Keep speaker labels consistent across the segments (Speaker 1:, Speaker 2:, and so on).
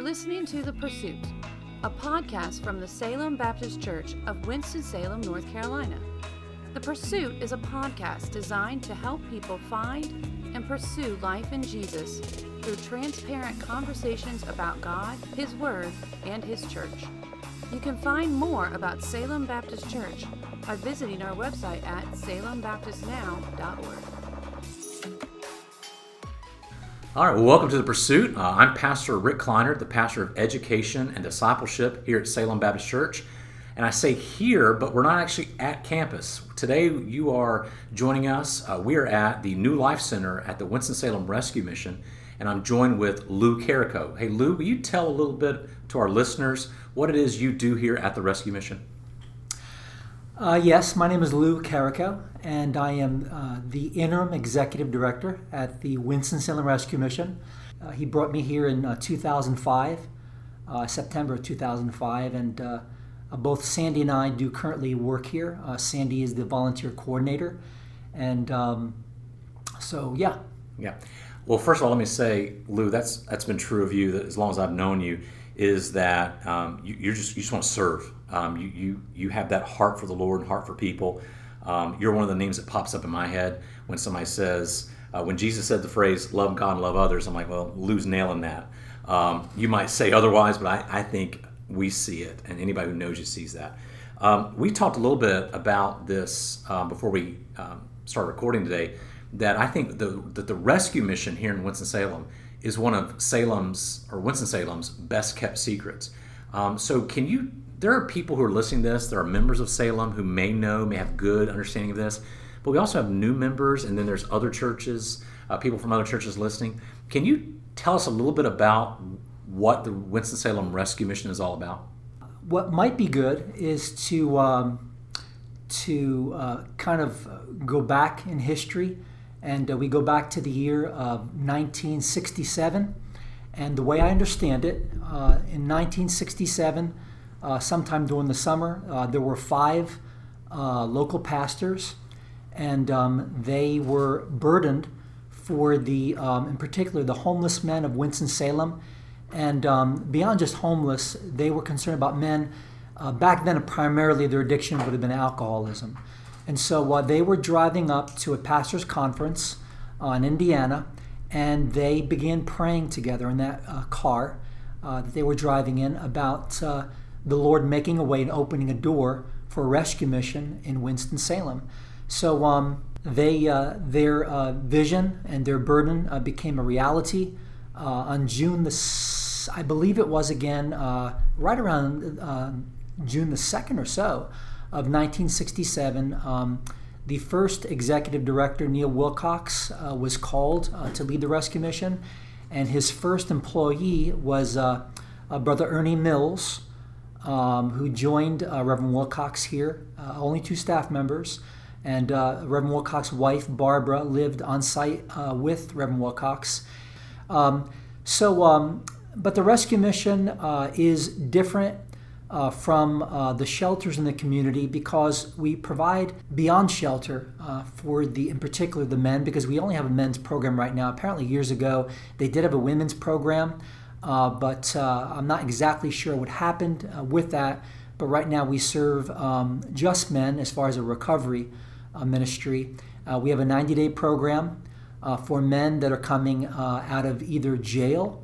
Speaker 1: You're listening to The Pursuit, a podcast from the Salem Baptist Church of Winston-Salem, North Carolina. The Pursuit is a podcast designed to help people find and pursue life in Jesus through transparent conversations about God, His Word, and His church. You can find more about Salem Baptist Church by visiting our website at salembaptistnow.org.
Speaker 2: All right, well, welcome to The Pursuit. Uh, I'm Pastor Rick Clinard, the pastor of education and discipleship here at Salem Baptist Church. And I say here, but we're not actually at campus. Today, you are joining us. Uh, we are at the New Life Center at the Winston-Salem Rescue Mission, and I'm joined with Lou Carrico. Hey, Lou, will you tell a little bit to our listeners what it is you do here at the Rescue Mission?
Speaker 3: Uh, yes, my name is Lou Carrico, and I am uh, the interim executive director at the Winston-Salem Rescue Mission. Uh, he brought me here in uh, 2005, uh, September of 2005, and uh, both Sandy and I do currently work here. Sandy is the volunteer coordinator, and um, so yeah.
Speaker 2: Yeah. Well, first of all, let me say, Lou, that's that's been true of you as long as I've known you is that um, you, you're just you just want to serve. Um, you you you have that heart for the Lord and heart for people. Um, you're one of the names that pops up in my head when somebody says uh, when Jesus said the phrase "love God and love others." I'm like, well, Lou's nailing that. Um, you might say otherwise, but I, I think we see it, and anybody who knows you sees that. Um, we talked a little bit about this uh, before we um, start recording today. That I think the that the rescue mission here in Winston Salem is one of Salem's or Winston-Salem's best kept secrets. Um, so, can you? There are people who are listening to this. There are members of Salem who may know, may have good understanding of this, but we also have new members, and then there's other churches, uh, people from other churches listening. Can you tell us a little bit about what the Winston-Salem Rescue Mission is all about?
Speaker 3: What might be good is to um, to uh, kind of go back in history and uh, we go back to the year of 1967. And the way I understand it, uh, in 1967, uh, sometime during the summer, uh, there were five uh, local pastors, and um, they were burdened for the, um, in particular, the homeless men of Winston-Salem. And um, beyond just homeless, they were concerned about men. Uh, back then, primarily their addiction would have been alcoholism. And so uh, they were driving up to a pastor's conference uh, in Indiana, and they began praying together in that uh, car uh, that they were driving in about uh, the Lord making a way and opening a door for a rescue mission in Winston Salem. So um, they uh, their vision and their burden became a reality on June the I believe it was again right around June the second or so of 1967, um, the first executive director, Neil Wilcox, uh, was called uh, to lead the rescue mission, and his first employee was uh, Brother Ernie Mills, um, who joined uh, Reverend Wilcox here. Uh, only two staff members, and uh, Reverend Wilcox's wife, Barbara, lived on site with Reverend Wilcox. Um, so, um, but the rescue mission is different uh, from uh, the shelters in the community because we provide beyond shelter uh, for the, in particular, the men, because we only have a men's program right now. Apparently, years ago, they did have a women's program, uh, but uh, I'm not exactly sure what happened uh, with that. But right now, we serve um, just men as far as a recovery ministry. we have a 90 day program for men that are coming out of either jail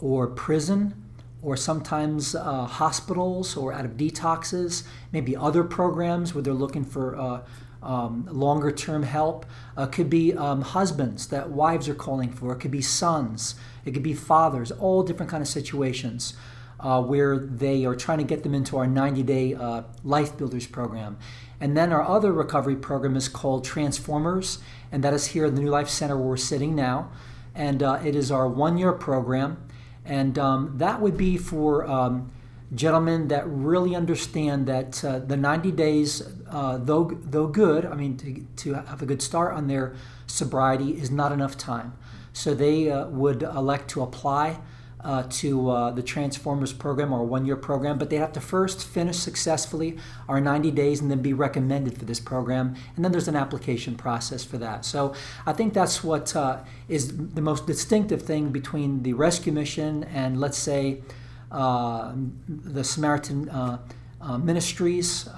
Speaker 3: or prison or sometimes uh, hospitals or out of detoxes, maybe other programs where they're looking for uh, um, longer term help. Uh, could be um, husbands that wives are calling for. It could be sons. It could be fathers. All different kind of situations uh, where they are trying to get them into our 90 day uh, Life Builders program. And then our other recovery program is called Transformers, and that is here at the New Life Center where we're sitting now. And uh, it is our one year program and um, that would be for um, gentlemen that really understand that uh, the 90 days, uh, though, though good, I mean, to, to have a good start on their sobriety is not enough time. So they uh, would elect to apply uh, to uh, the Transformers program or one year program, but they have to first finish successfully our 90 days and then be recommended for this program. And then there's an application process for that. So I think that's what uh, is the most distinctive thing between the rescue mission and, let's say, uh, the Samaritan uh, uh, Ministries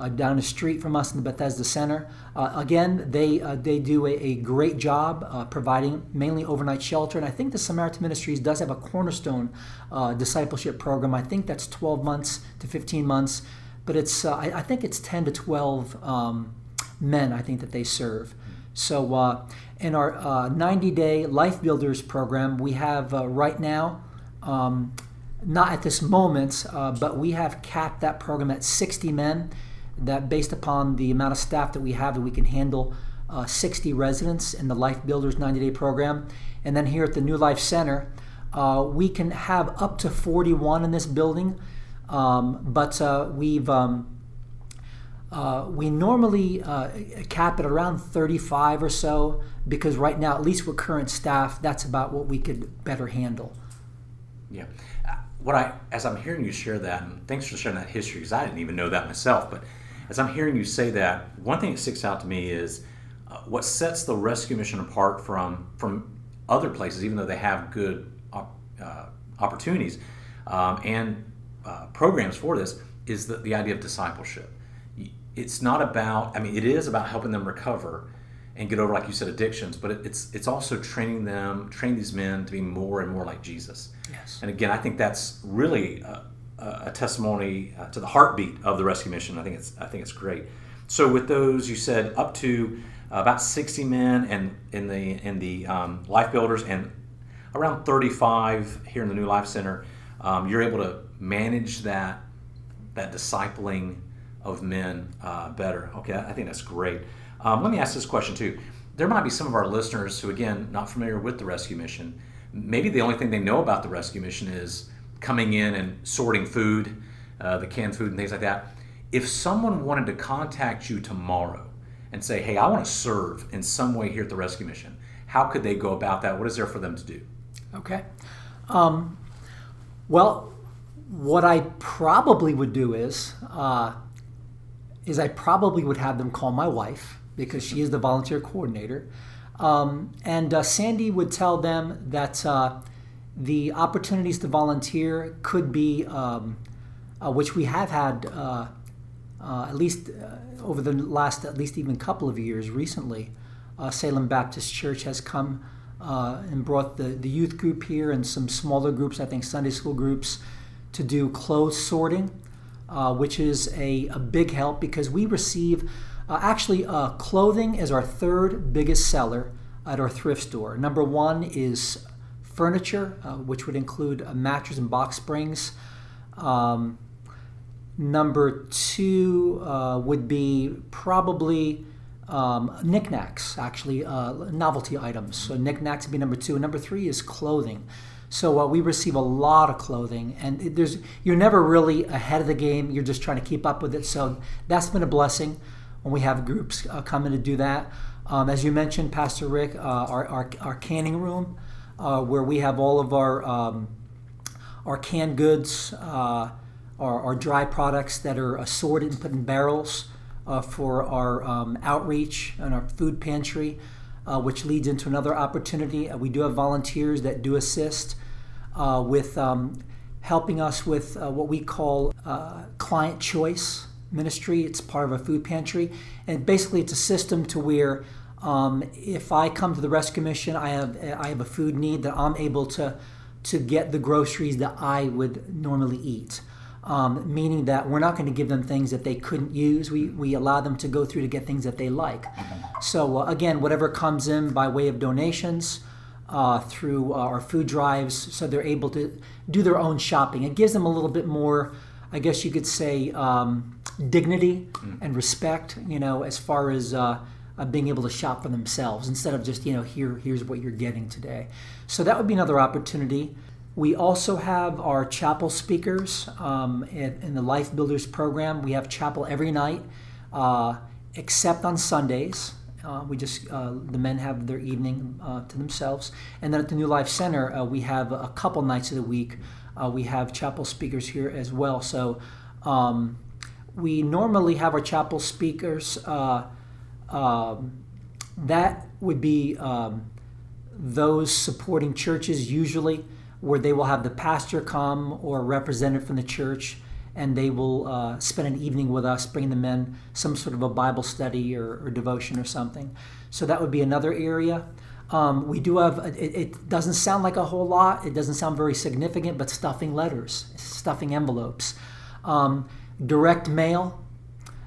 Speaker 3: uh, down the street from us in the Bethesda Center. Uh, again, they uh, they do a, a great job uh, providing mainly overnight shelter, and I think the Samaritan Ministries does have a cornerstone uh, discipleship program. I think that's 12 months to 15 months, but it's uh, I, I, think it's 10 to 12 um, men. I think that they serve. So in our 90-day Life Builders program, we have right now. Um, not at this moment, but we have capped that program at 60 men that based upon the amount of staff that we have that we can handle uh, 60 residents in the Life Builders 90 day program. And then here at the New Life Center, uh, we can have up to 41 in this building, um, but uh, we've um, uh, we normally uh, cap it around 35 or so because right now, at least with current staff, that's about what we could better handle.
Speaker 2: Yeah, uh, what I as I'm hearing you share that, and thanks for sharing that history because I didn't even know that myself, but as I'm hearing you say that, one thing that sticks out to me is uh, what sets the rescue mission apart from from other places, even though they have good uh, opportunities um, and uh, programs for this, is the, the idea of discipleship. It's not about, I mean, it is about helping them recover and get over, like you said, addictions, but it, it's it's also training them, train these men to be more and more like Jesus.
Speaker 3: Yes.
Speaker 2: And again, I think that's really uh, a testimony uh, to the heartbeat of the rescue mission. I think it's I think it's great. So with those, you said up to about 60 men, and in the in the um, life builders, and around 35 here in the New Life Center. Um, you're able to manage that that discipling of men uh, better. Okay, I think that's great. Um, let me ask this question too. There might be some of our listeners who, again, not familiar with the rescue mission. Maybe the only thing they know about the rescue mission is coming in and sorting food, uh, the canned food and things like that. If someone wanted to contact you tomorrow and say, hey, I want to serve in some way here at the rescue mission, how could they go about that? What is there for them to do?
Speaker 3: Okay. Um, well, what I probably would do is, uh, is I probably would have them call my wife because she is the volunteer coordinator. Um, and uh, Sandy would tell them that uh, the opportunities to volunteer could be, um, uh, which we have had uh, uh, at least uh, over the last at least even couple of years recently. Uh, Salem Baptist Church has come uh, and brought the, the youth group here and some smaller groups, I think Sunday school groups, to do clothes sorting, which is a, a big help because we receive actually clothing is our third biggest seller at our thrift store. Number one is furniture, uh, which would include a mattress and box springs. Um, number two uh, would be probably um, knickknacks, actually, uh, novelty items. So knickknacks would be number two. And number three is clothing. So uh, we receive a lot of clothing, and it, there's you're never really ahead of the game. You're just trying to keep up with it. So that's been a blessing when we have groups uh, to do that. Um, as you mentioned, Pastor Rick, uh, our, our, our canning room uh, where we have all of our um, our canned goods, uh, our, our, dry products that are assorted and put in barrels uh, for our um, outreach and our food pantry, uh, which leads into another opportunity. Uh, we do have volunteers that do assist uh, with um, helping us with what we call client choice ministry. It's part of a food pantry, and basically it's a system to where um, if I come to the rescue mission, I have I have a food need that I'm able to to get the groceries that I would normally eat. Um, meaning that we're not going to give them things that they couldn't use. We, we allow them to go through to get things that they like. So, uh, again, whatever comes in by way of donations uh, through uh, our food drives, so they're able to do their own shopping. It gives them a little bit more, I guess you could say, um, dignity mm. and respect, you know, as far as being able to shop for themselves instead of just you know here here's what you're getting today so that would be another opportunity we also have our chapel speakers um, in, in, the life builders program we have chapel every night uh, except on sundays Uh, we just uh, the men have their evening uh, to themselves, and then at the New Life Center uh, we have a couple nights of the week. Uh, we have chapel speakers here as well. So um, we normally have our chapel speakers. Um, that would be um, those supporting churches usually, where they will have the pastor come or a representative from the church and they will uh, spend an evening with us, bringing them in some sort of a Bible study or, or devotion or something. So that would be another area. Um, we do have, it, it, doesn't sound like a whole lot, it doesn't sound very significant, but stuffing letters, stuffing envelopes. Um, direct mail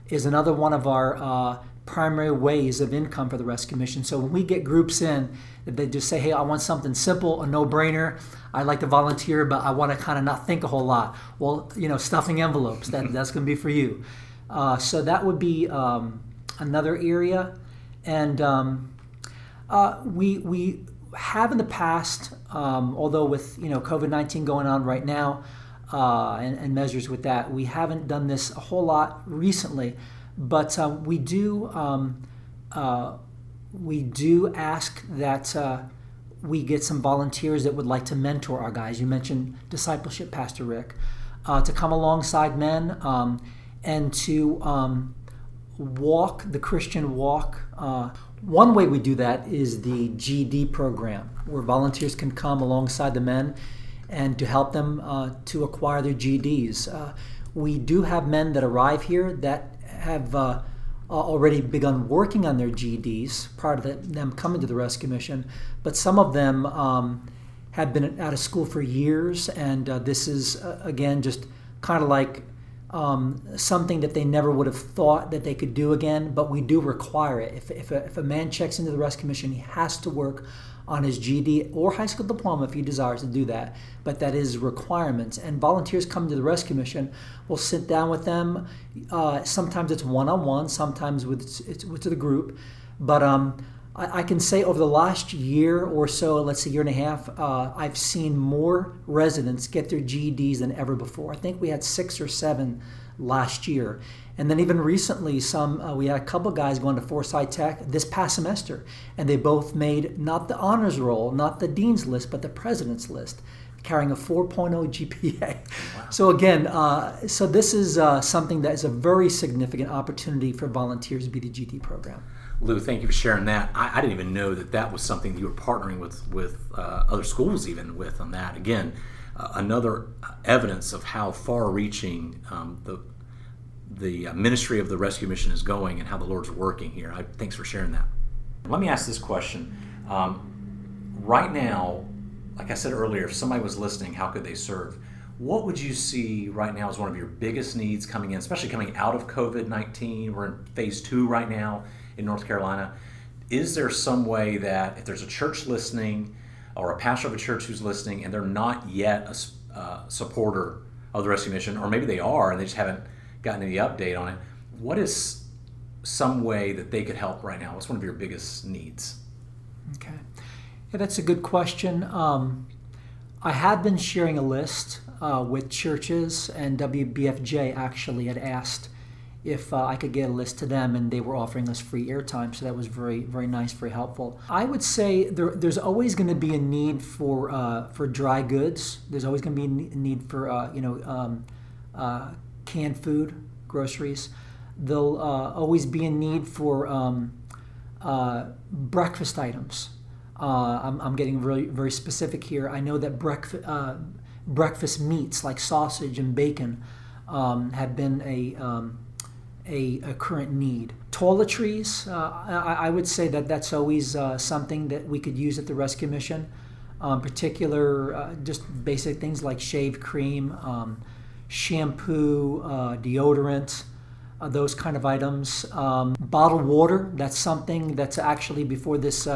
Speaker 3: is another one of our uh, primary ways of income for the Rescue Mission. So when we get groups in, that they just say, hey, I want something simple, a no brainer. I'd like to volunteer, but I want to kind of not think a whole lot. Well, you know, stuffing envelopes, that, that's going to be for you. Uh, so that would be um, another area. And um, uh, we, we have in the past, um, although with, you know, COVID-19 going on right now uh, and, and, measures with that, we haven't done this a whole lot recently. But uh, we do um, uh, we do ask that uh, we get some volunteers that would like to mentor our guys. You mentioned discipleship, Pastor Rick, uh, to come alongside men um, and to um, walk the Christian walk. Uh, one way we do that is the GED program, where volunteers can come alongside the men and to help them uh, to acquire their GEDs. We do have men that arrive here that have uh, already begun working on their GEDs prior to them coming to the rescue mission, but some of them um, have been out of school for years, and uh, this is uh, again just kind of like um, something that they never would have thought that they could do again, but we do require it. If, if, a, if a man checks into the rescue mission, he has to work on his GED or high school diploma if he desires to do that. But that is requirements. And volunteers come to the rescue mission. We'll sit down with them. Uh, sometimes it's one on one. Sometimes with it's, with the group. But um, I, I, can say over the last year or so, let's say year and a half, uh, I've seen more residents get their GEDs than ever before. I think we had six or seven last year. And then even recently, some uh, we had a couple guys going to Forsyth Tech this past semester, and they both made not the honors roll, not the dean's list, but the president's list, carrying a 4.0 GPA. Wow. So again, uh, so this is uh, something that is a very significant opportunity for volunteers to be the GED program.
Speaker 2: Lou, thank you for sharing that. I, I, didn't even know that that was something you were partnering with with uh, other schools even with on that. Again, uh, another evidence of how far-reaching um, the the uh, ministry of the rescue mission is going and how the Lord's working here. I, thanks for sharing that. Let me ask this question. Um, right now, like I said earlier, if somebody was listening, how could they serve? What would you see right now as one of your biggest needs coming in, especially coming out of COVID 19? We're in phase two right now in North Carolina. Is there some way that if there's a church listening or a pastor of a church who's listening and they're not yet a uh, supporter of the rescue mission, or maybe they are and they just haven't gotten any update on it. What is some way that they could help right now? What's one of your biggest needs?
Speaker 3: Okay. Yeah, that's a good question. Um, I have been sharing a list uh, with churches, and WBFJ actually had asked if uh, I could get a list to them, and they were offering us free airtime. So that was very, very nice, very helpful. I would say there, there's always going to be a need for uh, for dry goods. There's always going to be a need for uh, you know um, uh, canned food, groceries. There'll uh, always be a need for um, uh, breakfast items. I'm, I'm, getting really very specific here. I know that breakfast breakfast meats like sausage and bacon um, have been a, um, a, a current need. Toiletries, uh, I, I, would say that that's always uh, something that we could use at the rescue mission. Um, particular, just basic things like shave cream, um, shampoo, uh, deodorant, uh, those kind of items. Um, bottled water, that's something that's actually before this.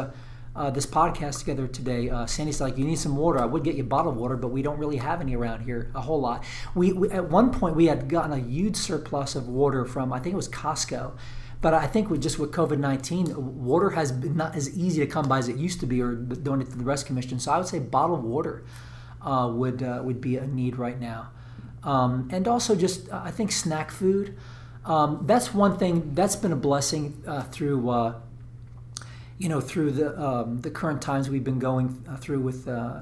Speaker 3: Uh, this podcast together today. Uh, Sandy's like, you need some water. I would get you bottled water, but we don't really have any around here a whole lot. We, we at one point we had gotten a huge surplus of water from I think it was Costco, but I think with just with COVID nineteen, water has been not as easy to come by as it used to be, or donate to the rescue mission. So I would say bottled water uh, would uh, would be a need right now um, and also just uh, I think snack food. Um, that's one thing that's been a blessing uh, through you know, through the um, the current times we've been going uh, through with uh,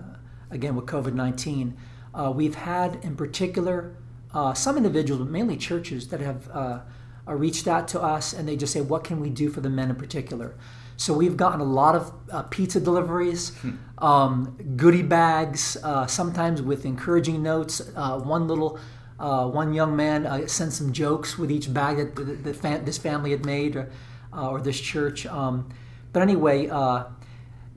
Speaker 3: again with COVID nineteen, uh, we've had in particular uh, some individuals, but mainly churches, that have uh, uh, reached out to us and they just say, "What can we do for the men in particular?" So we've gotten a lot of pizza deliveries, um, goodie bags, sometimes with encouraging notes. one little one young man sent some jokes with each bag that, that, that fam- this family had made, or, or this church. Um, but anyway, uh,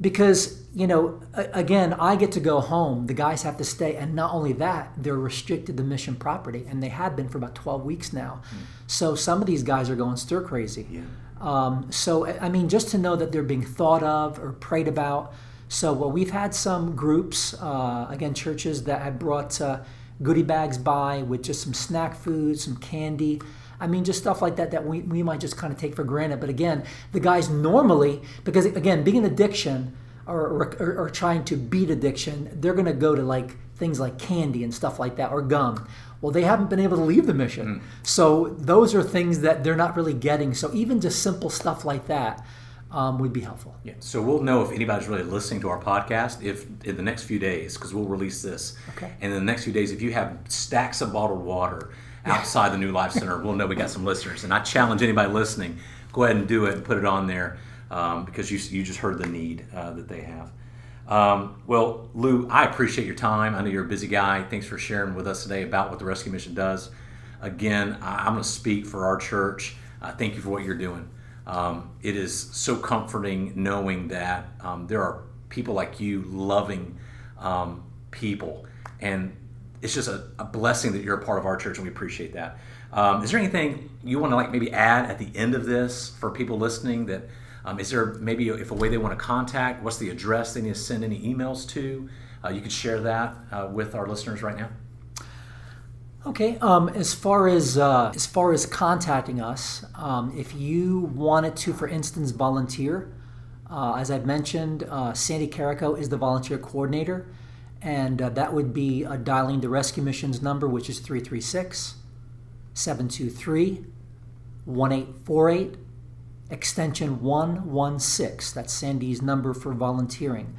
Speaker 3: because you know, again, I get to go home. The guys have to stay, and not only that, they're restricted to mission property, and they have been for about 12 weeks now. Mm. So some of these guys are going stir crazy. Yeah. Um, so I mean, just to know that they're being thought of or prayed about. So well, we've had some groups, uh, again, churches that have brought uh, goodie bags by with just some snack food, some candy. I mean, just stuff like that that we, we might just kind of take for granted. But again, the guys normally, because again, being an addiction or, or, or trying to beat addiction, they're going to go to like things like candy and stuff like that or gum. Well, they haven't been able to leave the mission. Mm. So those are things that they're not really getting. So even just simple stuff like that um, would be helpful.
Speaker 2: Yeah. So we'll know if anybody's really listening to our podcast if in the next few days, because we'll release this.
Speaker 3: Okay.
Speaker 2: And in the next few days, if you have stacks of bottled water outside the New Life Center, we'll know we got some listeners. And I challenge anybody listening, go ahead and do it and put it on there um, because you, you just heard the need uh, that they have. Um, well, Lou, I appreciate your time. I know you're a busy guy. Thanks for sharing with us today about what the Rescue Mission does. Again, I, am going to speak for our church. Uh, thank you for what you're doing. Um, it is so comforting knowing that um, there are people like you loving um, people. And it's just a, a, blessing that you're a part of our church, and we appreciate that. Um, is there anything you want to like maybe add at the end of this for people listening? That um, is there maybe if a way they want to contact? What's the address they need to send any emails to? Uh, you could share that uh, with our listeners right now.
Speaker 3: Okay. Um, as far as uh, as far as contacting us, um, if you wanted to, for instance, volunteer, uh, as I've mentioned, uh, Sandy Carrico is the volunteer coordinator and uh, that would be uh, dialing the rescue missions number, which is 336 723 1848, extension 116. That's Sandy's number for volunteering.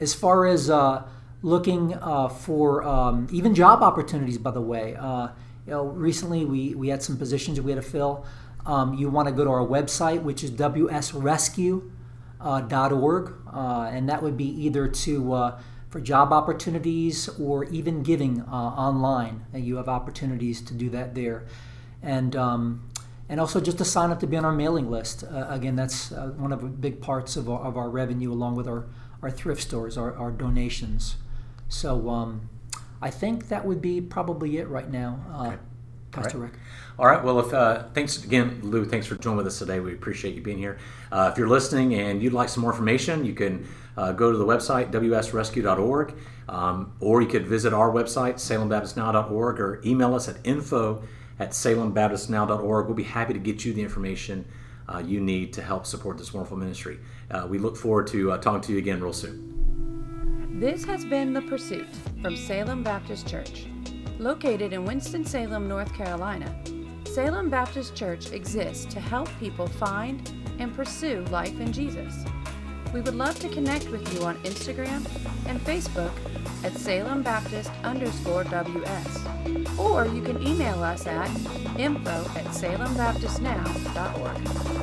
Speaker 3: As far as uh, looking uh, for um, even job opportunities, by the way, uh, you know, recently we, we had some positions we had to fill. Um, you want to go to our website, which is wsrescue.org, and that would be either to for job opportunities or even giving uh, online. And you have opportunities to do that there. And, um, and also just to sign up to be on our mailing list. Uh, again, that's uh, one of the big parts of our, of our revenue, along with our, our thrift stores, our, our donations. So um, I think that would be probably it right now, uh, okay. Pastor
Speaker 2: right.
Speaker 3: Rick.
Speaker 2: All right. Well, if uh, thanks again, Lou. Thanks for joining with us today. We appreciate you being here. Uh, if you're listening and you'd like some more information, you can uh, go to the website wsrescue.org, um, or you could visit our website salembaptistnow.org, or email us at info at salembaptistnow.org. We'll be happy to get you the information uh, you need to help support this wonderful ministry. Uh, we look forward to uh, talking to you again real soon.
Speaker 1: This has been The Pursuit from Salem Baptist Church. Located in Winston-Salem, North Carolina, Salem Baptist Church exists to help people find and pursue life in Jesus. We would love to connect with you on Instagram and Facebook at Salem Baptist underscore WS. Or you can email us at info at salembaptistnow.org.